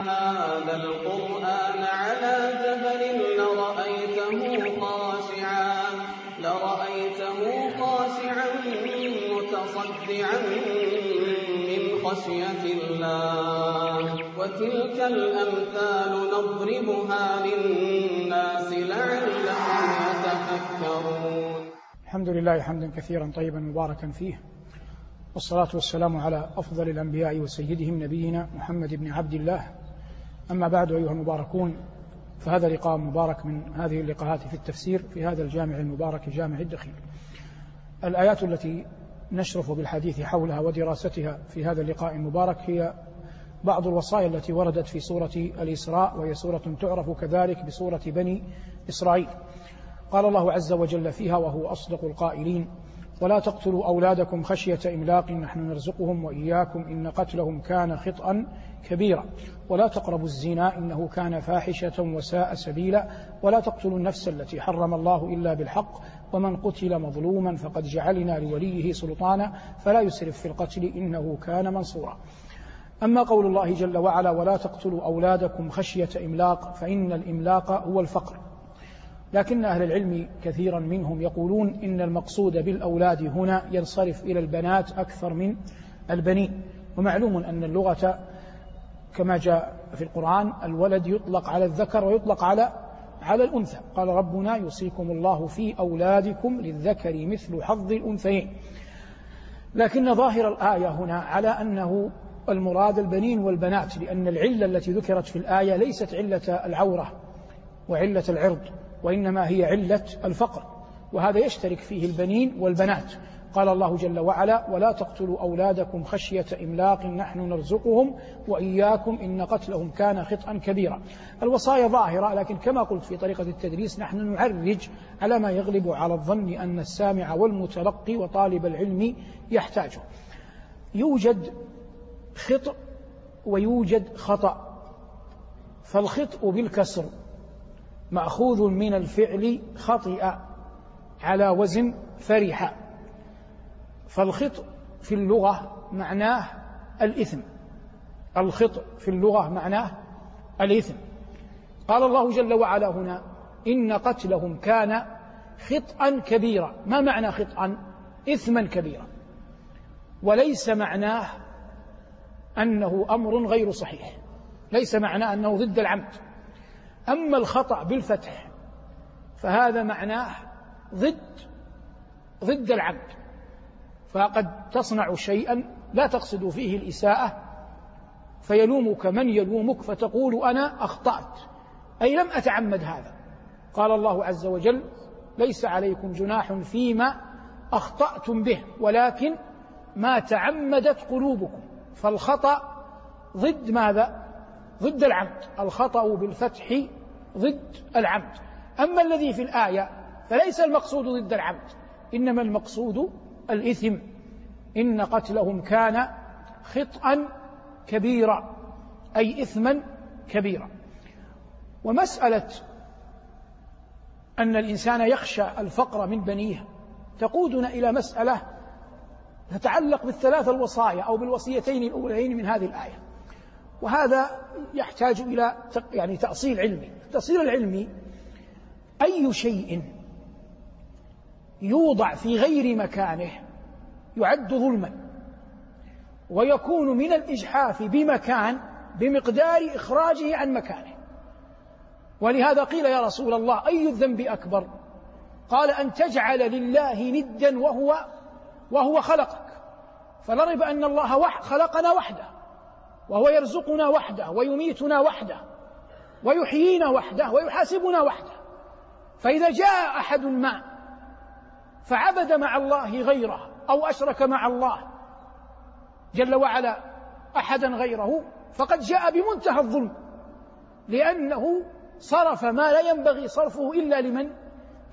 هَٰذَا الْقُرْآنَ عَلَىٰ جَبَلٍ لَّرَأَيْتَهُ خَاشِعًا مُّتَصَدِّعًا مِّنْ خَشْيَةِ اللَّهِ ۚ. وَتِلْكَ الْأَمْثَالُ نَضْرِبُهَا لِلنَّاسِ لَعَلَّهُمْ يَتَفَكَّرُونَ. الحمد لله حمدا كثيرا طيبا مباركا فيه والصلاة والسلام على أفضل الأنبياء وسيدهم نبينا محمد بن عبد الله أما بعد أيها المباركون فهذا لقاء مبارك من هذه اللقاءات في التفسير في هذا الجامع المبارك جامع الدخيل. الآيات التي نشرف بالحديث حولها ودراستها في هذا اللقاء المبارك هي بعض الوصايا التي وردت في سورة الإسراء وهي سورة تعرف كذلك بسورة بني إسرائيل. قال الله عز وجل فيها وهو أصدق القائلين ولا تقتلوا أولادكم خشية إملاق نحن نرزقهم وإياكم إن قتلهم كان خطأ كبيرا ولا تقربوا الزنا إنه كان فاحشة وساء سبيلا. ولا تقتلوا النفس التي حرم الله إلا بالحق. ومن قتل مظلوما فقد جعلنا لوليه سلطانا. فلا يسرف في القتل إنه كان منصورا. أما قول الله جل وعلا ولا تقتلوا أولادكم خشية إملاق فإن الإملاق هو الفقر. لكن أهل العلم كثيرا منهم يقولون إن المقصود بالأولاد هنا ينصرف إلى البنات أكثر من البنين. ومعلوم أن اللغة كما جاء في القرآن الولد يطلق على الذكر ويطلق على على الأنثى. قال ربنا يوصيكم الله في أولادكم للذكر مثل حظ الأنثيين. لكن ظاهر الآية هنا على أنه المراد البنين والبنات لأن العلة التي ذكرت في الآية ليست علة العورة وعلة العرض وإنما هي علة الفقر. وهذا يشترك فيه البنين والبنات. قال الله جل وعلا ولا تقتلوا أولادكم خشية إملاق نحن نرزقهم وإياكم إن قتلهم كان خطأ كبيرا. الوصايا ظاهرة لكن كما قلت في طريقة التدريس نحن نعرج على ما يغلب على الظن أن السامع والمتلقي وطالب العلم يحتاجه. يوجد خطأ ويوجد خطأ فالخطأ بالكسر مأخوذ من الفعل خطئ على وزن فرح فالخطأ في اللغة معناه الإثم. الخطأ في اللغة معناه الإثم. قال الله جل وعلا هنا إن قتلهم كان خطأ كبيرا. ما معنى خطأ إثما كبيرا. وليس معناه أنه أمر غير صحيح. ليس معناه أنه ضد العمد. أما الخطأ بالفتح فهذا معناه ضد ضد العمد. فقد تصنع شيئا لا تقصد فيه الإساءة فيلومك من يلومك فتقول أنا أخطأت. أي لم أتعمد هذا. قال الله عز وجل ليس عليكم جناح فيما أخطأتم به ولكن ما تعمدت قلوبكم. فالخطأ ضد ماذا؟ ضد العمد. الخطأ بالفتح ضد العمد. أما الذي في الآية فليس المقصود ضد العمد إنما المقصود الإثم إن قتلهم كان خطأ كبيرا أي إثما كبيرا. ومسألة أن الإنسان يخشى الفقر من بنيه تقودنا إلى مسألة تتعلق بالثلاث الوصايا أو بالوصيتين الأولين من هذه الآية. وهذا يحتاج إلى يعني تأصيل علمي. التأصيل العلمي أي شيء يوضع في غير مكانه يعد ظلما ويكون من الإجحاف بمكان بمقدار إخراجه عن مكانه. ولهذا قيل يا رسول الله أي الذنب أكبر؟ قال أن تجعل لله ندا وهو وهو خلقك. فلرب أن الله خلقنا وحده وهو يرزقنا وحده ويميتنا وحده ويحيينا وحده ويحاسبنا وحده. فإذا جاء أحد ما فعبد مع الله غيره أو أشرك مع الله جل وعلا أحدا غيره فقد جاء بمنتهى الظلم لأنه صرف ما لا ينبغي صرفه إلا لمن؟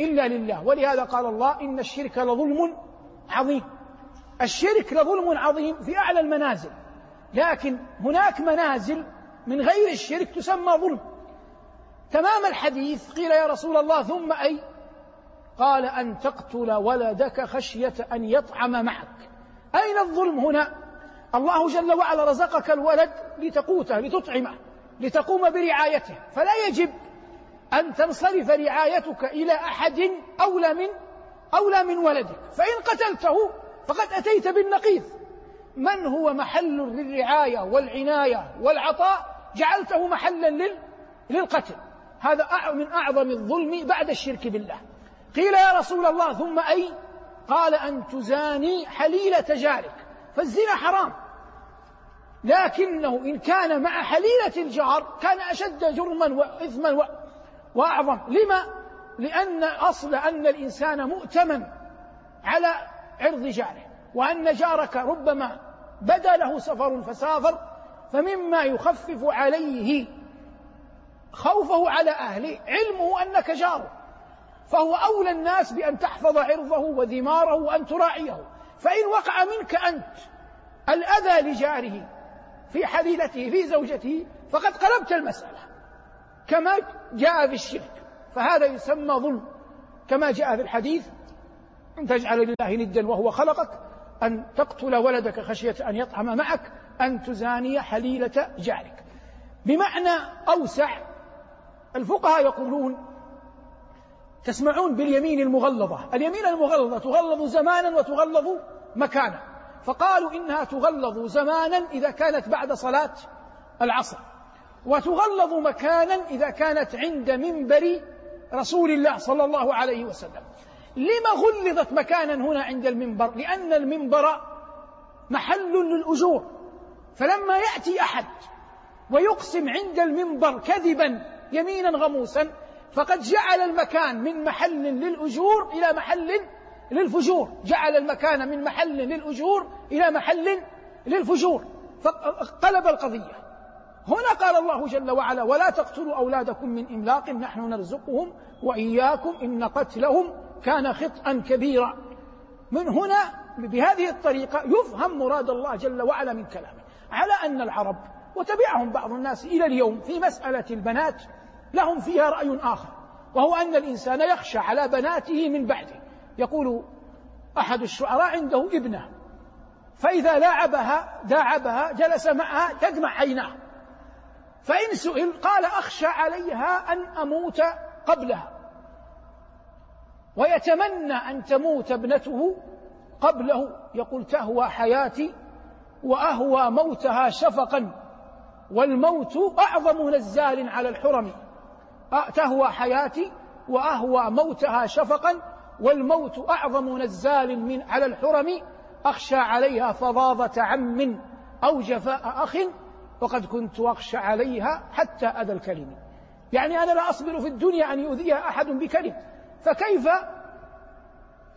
إلا لله ولهذا قال الله إن الشرك لظلم عظيم. الشرك لظلم عظيم في أعلى المنازل لكن هناك منازل من غير الشرك تسمى ظلم. تمام الحديث قيل يا رسول الله ثم أي؟ قال أن تقتل ولدك خشية أن يطعم معك. أين الظلم هنا؟ الله جل وعلا رزقك الولد لتقوته لتطعمه لتقوم برعايته. فلا يجب أن تنصرف رعايتك إلى أحد أولى من أولى من ولدك. فإن قتلته فقد أتيت بالنقيض. من هو محل للرعاية والعناية والعطاء؟ جعلته محلا للقتل. هذا من أعظم الظلم بعد الشرك بالله. قيل يا رسول الله ثم أي؟ قال أن تزاني حليلة جارك فالزنا حرام. لكنه إن كان مع حليلة الجار كان أشد جرما وإثما وأعظم. لما؟ لأن أصل أن الإنسان مؤتمن على عرض جاره وأن جارك ربما بدا له سفر فسافر فمما يخفف عليه خوفه على أهله علمه أنك جاره فهو أولى الناس بأن تحفظ عرضه وذماره وأن تراعيه. فإن وقع منك أنت الأذى لجاره في حليلته في زوجته فقد قلبت المسألة. كما جاء في الشرك. فهذا يسمى ظلم. كما جاء في الحديث أن تجعل لله ندا وهو خلقك أن تقتل ولدك خشية أن يطعم معك أن تزاني حليلة جارك. بمعنى أوسع الفقهاء يقولون تسمعون باليمين المغلظة. اليمين المغلظة تغلظ زمانا وتغلظ مكانا. فقالوا إنها تغلظ زمانا إذا كانت بعد صلاة العصر. وتغلظ مكانا إذا كانت عند منبر رسول الله صلى الله عليه وسلم. لما غلظت مكانا هنا عند المنبر؟ لأن المنبر محل للأجور. فلما يأتي أحد ويقسم عند المنبر كذبا يمينا غموسا فقد جعل المكان من محل للأجور إلى محل للفجور. جعل المكان من محل للأجور إلى محل للفجور. فقلب القضية. هنا قال الله جل وعلا ولا تقتلوا أولادكم من إملاق نحن نرزقهم وإياكم إن قتلهم كان خطأ كبيرا. من هنا بهذه الطريقة يفهم مراد الله جل وعلا من كلامه. على أن العرب وتبعهم بعض الناس إلى اليوم في مسألة البنات لهم فيها رأي آخر وهو أن الإنسان يخشى على بناته من بعده. يقول أحد الشعراء عنده ابنة فإذا لاعبها داعبها جلس معها تدمع عيناه. فإن سئل قال أخشى عليها أن أموت قبلها. ويتمنى أن تموت ابنته قبله. يقول تهوى حياتي وأهوى موتها شفقا والموت أعظم نزال على الحرم. تهوى حياتي وأهوى موتها شفقا والموت أعظم نزال من على الحرم أخشى عليها فظاظة عم أو جفاء أخ وقد كنت أخشى عليها حتى أذى الكلم يعني أنا لا أصبر في الدنيا أن يؤذيها أحد بكلم. فكيف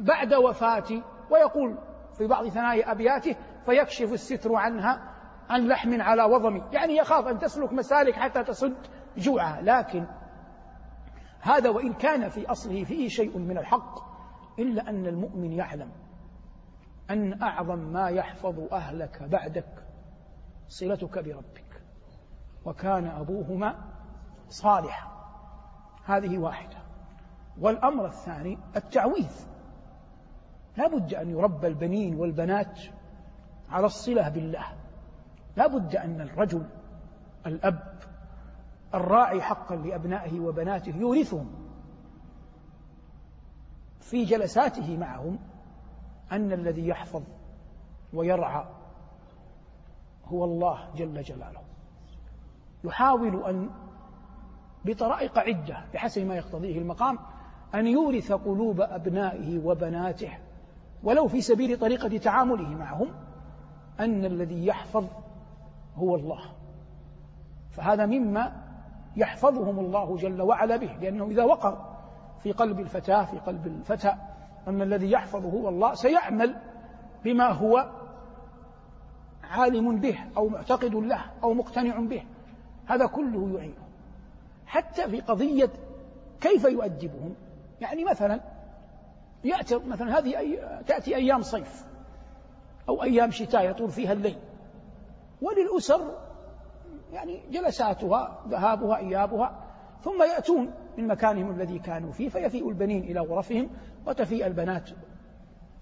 بعد وفاتي؟ ويقول في بعض ثنايا أبياته فيكشف الستر عنها عن لحم على وضمي. يعني يخاف أن تسلك مسالك حتى تسد جوعها. لكن هذا وإن كان في أصله فيه شيء من الحق إلا أن المؤمن يعلم أن أعظم ما يحفظ أهلك بعدك صلتك بربك وكان أبوهما صالحا. هذه واحدة. والأمر الثاني التعويذ. لا بد أن يربى البنين والبنات على الصلة بالله. لا بد أن الرجل الأب الراعي حقا لأبنائه وبناته يورثهم في جلساته معهم أن الذي يحفظ ويرعى هو الله جل جلاله. يحاول أن بطرائق عدة بحسب ما يقتضيه المقام أن يورث قلوب أبنائه وبناته ولو في سبيل طريقة تعامله معهم أن الذي يحفظ هو الله. فهذا مما يحفظهم الله جل وعلا به لأنه إذا وقر في قلب الفتاة في قلب الفتى أن الذي يحفظ هو الله سيعمل بما هو عالم به أو معتقد له أو مقتنع به. هذا كله يعينه. حتى في قضية كيف يؤدبهم. يعني مثلا يأتي مثلا هذه أي تأتي أيام صيف أو أيام شتاء يطول فيها الليل. وللأسر يعني جلساتها ذهابها إيابها ثم يأتون من مكانهم الذي كانوا فيه فيفيء البنين إلى غرفهم وتفيء البنات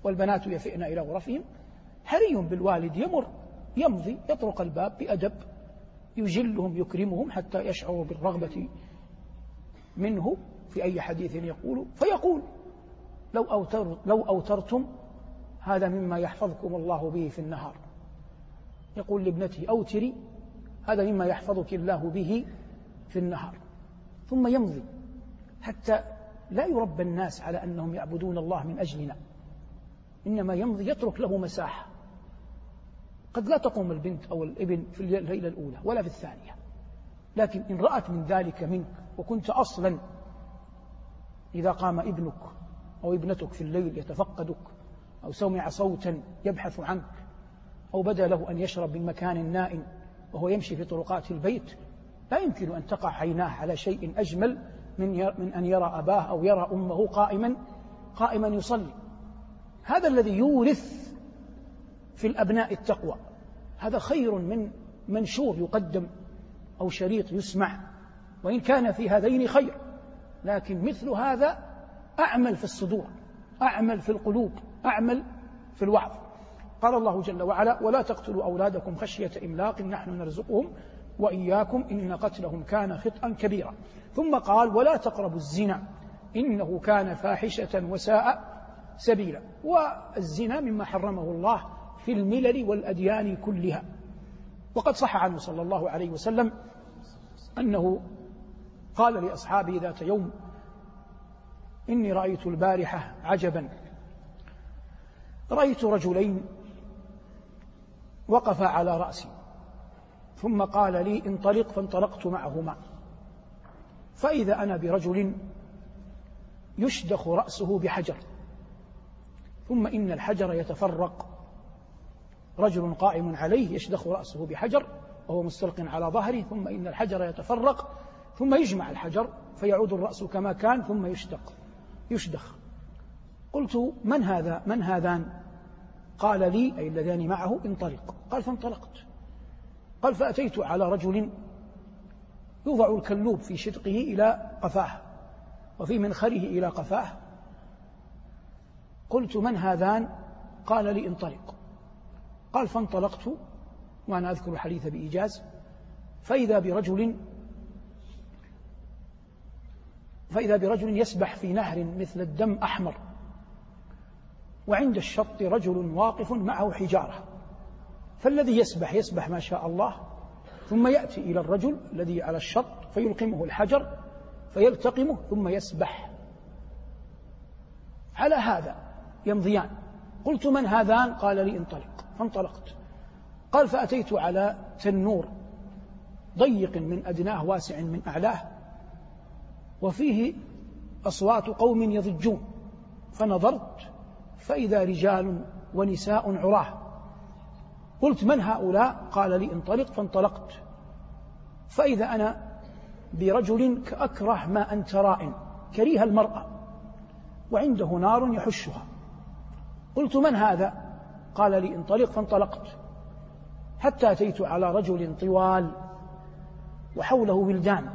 والبنات يفئن إلى غرفهم. حري بالوالد يمر يمضي يطرق الباب بأدب يجلهم يكرمهم حتى يشعروا بالرغبة منه في أي حديث يقول. فيقول لو, أوتر لو أوترتم هذا مما يحفظكم الله به في النهار. يقول لابنته أوتري هذا مما يحفظك الله به في النهار. ثم يمضي حتى لا يربى الناس على أنهم يعبدون الله من أجلنا. إنما يمضي يترك له مساحة. قد لا تقوم البنت أو الابن في الليلة الأولى ولا في الثانية. لكن إن رأت من ذلك منك وكنت أصلا إذا قام ابنك أو ابنتك في الليل يتفقدك أو سمع صوتا يبحث عنك أو بدا له أن يشرب من مكان نائم وهو يمشي في طرقات البيت لا يمكن أن تقع عيناه على شيء أجمل من من أن يرى أباه أو يرى أمه قائما قائما يصلي. هذا الذي يورث في الأبناء التقوى. هذا خير من منشور يقدم أو شريط يسمع. وإن كان في هذين خير لكن مثل هذا أعمل في الصدور أعمل في القلوب أعمل في الوعظ. قال الله جل وعلا ولا تقتلوا أولادكم خشية إملاق نحن نرزقهم وإياكم إن قتلهم كان خطأ كبيرا. ثم قال ولا تقربوا الزنا إنه كان فاحشة وساء سبيلا. والزنا مما حرمه الله في الملل والأديان كلها. وقد صح عنه صلى الله عليه وسلم أنه قال لأصحابه ذات يوم إني رأيت البارحة عجبا رأيت رجلين وقفا على رأسي. ثم قال لي انطلق فانطلقت معهما. فإذا أنا برجل يشدخ رأسه بحجر. ثم إن الحجر يتفرق. رجل قائم عليه يشدخ رأسه بحجر وهو مستلق على ظهره ثم إن الحجر يتفرق ثم يجمع الحجر فيعود الرأس كما كان ثم يشدق يشدخ. قلت من هذا؟ من هذان؟ قال لي أي اللذان معه انطلق. قال فانطلقت. قال فأتيت على رجل يوضع الكلوب في شدقه إلى قفاه وفي منخره إلى قفاه. قلت من هذان؟ قال لي انطلق. قال فانطلقت وأنا أذكر الحديث بإيجاز. فإذا برجل فإذا برجل يسبح في نهر مثل الدم أحمر وعند الشط رجل واقف معه حجارة. فالذي يسبح يسبح ما شاء الله ثم يأتي إلى الرجل الذي على الشط فيلقمه الحجر فيلتقمه ثم يسبح. على هذا يمضيان. قلت من هذان؟ قال لي انطلق. فانطلقت. قال فأتيت على تنور ضيق من أدناه واسع من أعلاه وفيه أصوات قوم يضجون. فنظرت فإذا رجال ونساء عراه. قلت من هؤلاء؟ قال لي انطلق فانطلقت. فإذا أنا برجل كأكره ما أنت راء كريه المرأة وعنده نار يحشها. قلت من هذا؟ قال لي انطلق فانطلقت. حتى أتيت على رجل طوال وحوله ولدان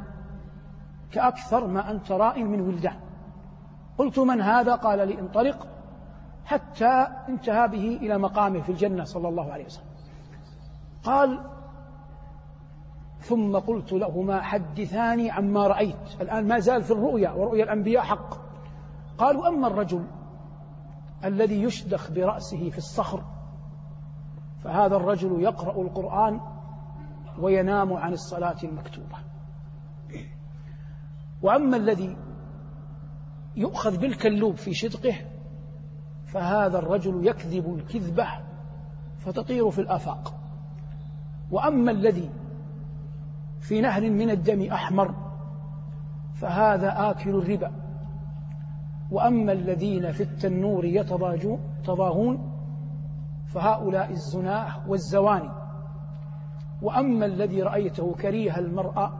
كأكثر ما أنت راء من ولدان. قلت من هذا؟ قال لي انطلق. حتى انتهى به إلى مقامه في الجنة صلى الله عليه وسلم. قال ثم قلت لهما حدثاني عما رأيت. الآن ما زال في الرؤيا ورؤيا الأنبياء حق. قالوا أما الرجل الذي يشدخ برأسه في الصخر فهذا الرجل يقرأ القرآن وينام عن الصلاة المكتوبة. وأما الذي يؤخذ بالكلوب في شدقه فهذا الرجل يكذب الكذبة فتطير في الآفاق. وأما الذي في نهر من الدم أحمر فهذا آكل الربا. وأما الذين في التنور يتضاهون فهؤلاء الزناة والزواني. وأما الذي رأيته كريه المرأة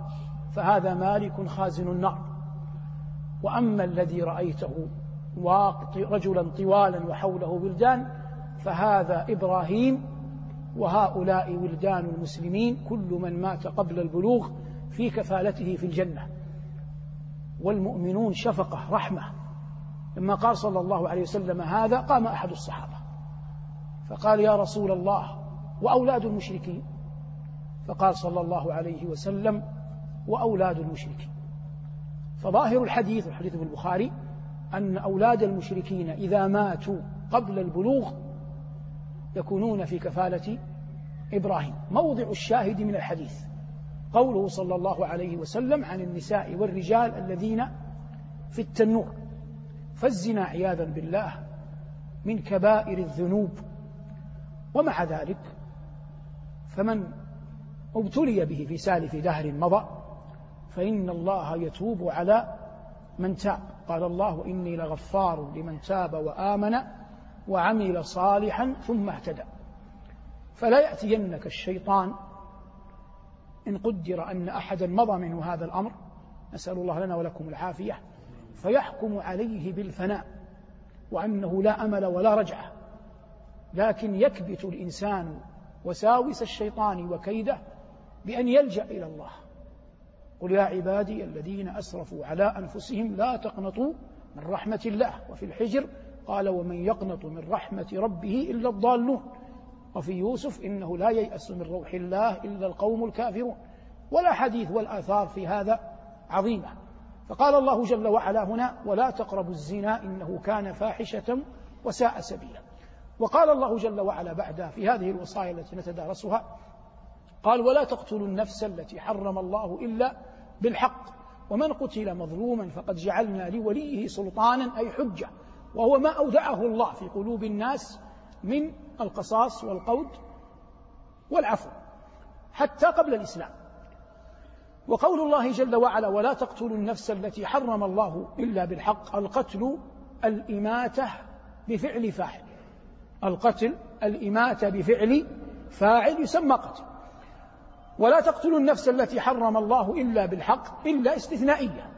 فهذا مالك خازن النار. وأما الذي رأيته رجلا طوالا وحوله ولدان فهذا إبراهيم وهؤلاء ولدان المسلمين كل من مات قبل البلوغ في كفالته في الجنة. والمؤمنون شفقة رحمة. لما قال صلى الله عليه وسلم هذا قام أحد الصحابة. فقال يا رسول الله وأولاد المشركين؟ فقال صلى الله عليه وسلم وأولاد المشركين. فظاهر الحديث الحديث البخاري أن أولاد المشركين إذا ماتوا قبل البلوغ يكونون في كفالة إبراهيم. موضع الشاهد من الحديث. قوله صلى الله عليه وسلم عن النساء والرجال الذين في التنور فالزنا عياذا بالله من كبائر الذنوب. ومع ذلك فمن ابتلي به في سالف دهر مضى فإن الله يتوب على من تاب. قال الله إني لغفار لمن تاب وآمن وعمل صالحا ثم اهتدى. فلا يأتينك الشيطان إن قدر أن أحدا مضى منه هذا الأمر. نسأل الله لنا ولكم العافية. فيحكم عليه بالفناء وأنه لا أمل ولا رجعة. لكن يكبت الإنسان وساوس الشيطان وكيده بأن يلجأ إلى الله. قل يا عبادي الذين أسرفوا على أنفسهم لا تقنطوا من رحمة الله. وفي الحجر قال ومن يقنط من رحمة ربه إلا الضالون. وفي يوسف إنه لا ييأس من روح الله إلا القوم الكافرون. والأحاديث والآثار في هذا عظيمة. فقال الله جل وعلا هنا ولا تقربوا الزنا إنه كان فاحشة وساء سبيلا. وقال الله جل وعلا بعدها في هذه الوصايا التي نتدارسها قال ولا تقتلوا النفس التي حرم الله إلا بالحق. ومن قتل مظلوما فقد جعلنا لوليه سلطانا أي حجة. وهو ما أودعه الله في قلوب الناس من القصاص والقود والعفو حتى قبل الإسلام. وقول الله جل وعلا ولا تقتلوا النفس التي حرم الله إلا بالحق القتل الإماتة بفعل فاعل. القتل الإماتة بفعل فاعل يسمى قتل. ولا تقتلوا النفس التي حرم الله إلا بالحق إلا استثنائية.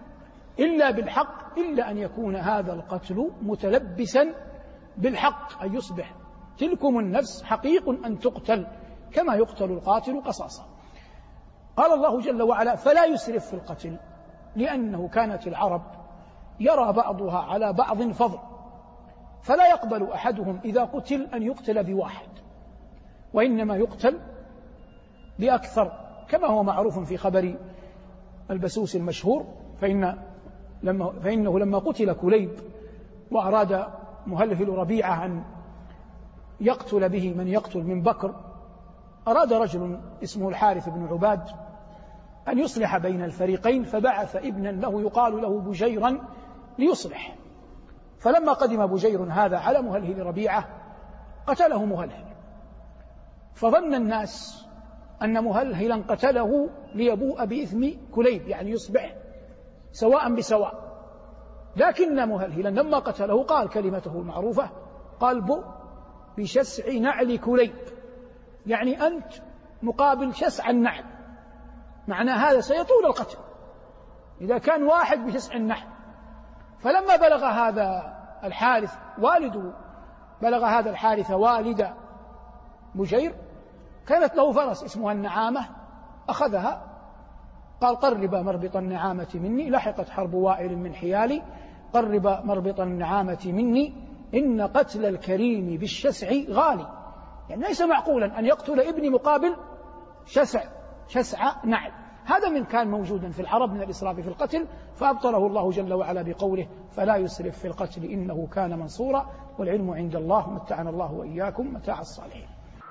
إلا بالحق إلا أن يكون هذا القتل متلبسا بالحق أن يصبح تلكم النفس حقيق أن تقتل كما يقتل القاتل قصاصا. قال الله جل وعلا فلا يسرف في القتل لأنه كانت العرب يرى بعضها على بعض فضل فلا يقبل أحدهم إذا قتل أن يقتل بواحد وإنما يقتل بأكثر كما هو معروف في خبر البسوس المشهور فإن لما فإنه لما قتل كليب وأراد مهلهل ربيعة أن يقتل به من يقتل من بكر أراد رجل اسمه الحارث بن عباد أن يصلح بين الفريقين فبعث ابنا له يقال له بجيرا ليصلح. فلما قدم بجير هذا على مهلهل ربيعة قتله مهلهل فظن الناس أن مهلهلا قتله ليبوء بإثم كليب يعني يصبح سواء بسواء. لكن مهلهلا لما قتله قال كلمته المعروفة قال بؤ بشسع نعل كليب. يعني أنت مقابل شسع النعل. معنى هذا سيطول القتل. إذا كان واحد بشسع النعل. فلما بلغ هذا الحارث والده بلغ هذا الحارث والد بجير كانت له فرس اسمها النعامة أخذها قال قرب مربط النعامة مني لحقت حرب وائل من حيالي قرب مربط النعامة مني إن قتل الكريم بالشسع غالي. يعني ليس معقولا أن يقتل ابني مقابل شسع شسع نعل. هذا من كان موجودا في العرب من الإسراف في القتل فأبطله الله جل وعلا بقوله فلا يسرف في القتل إنه كان منصورا والعلم عند الله متعنا الله وإياكم متاع الصالحين.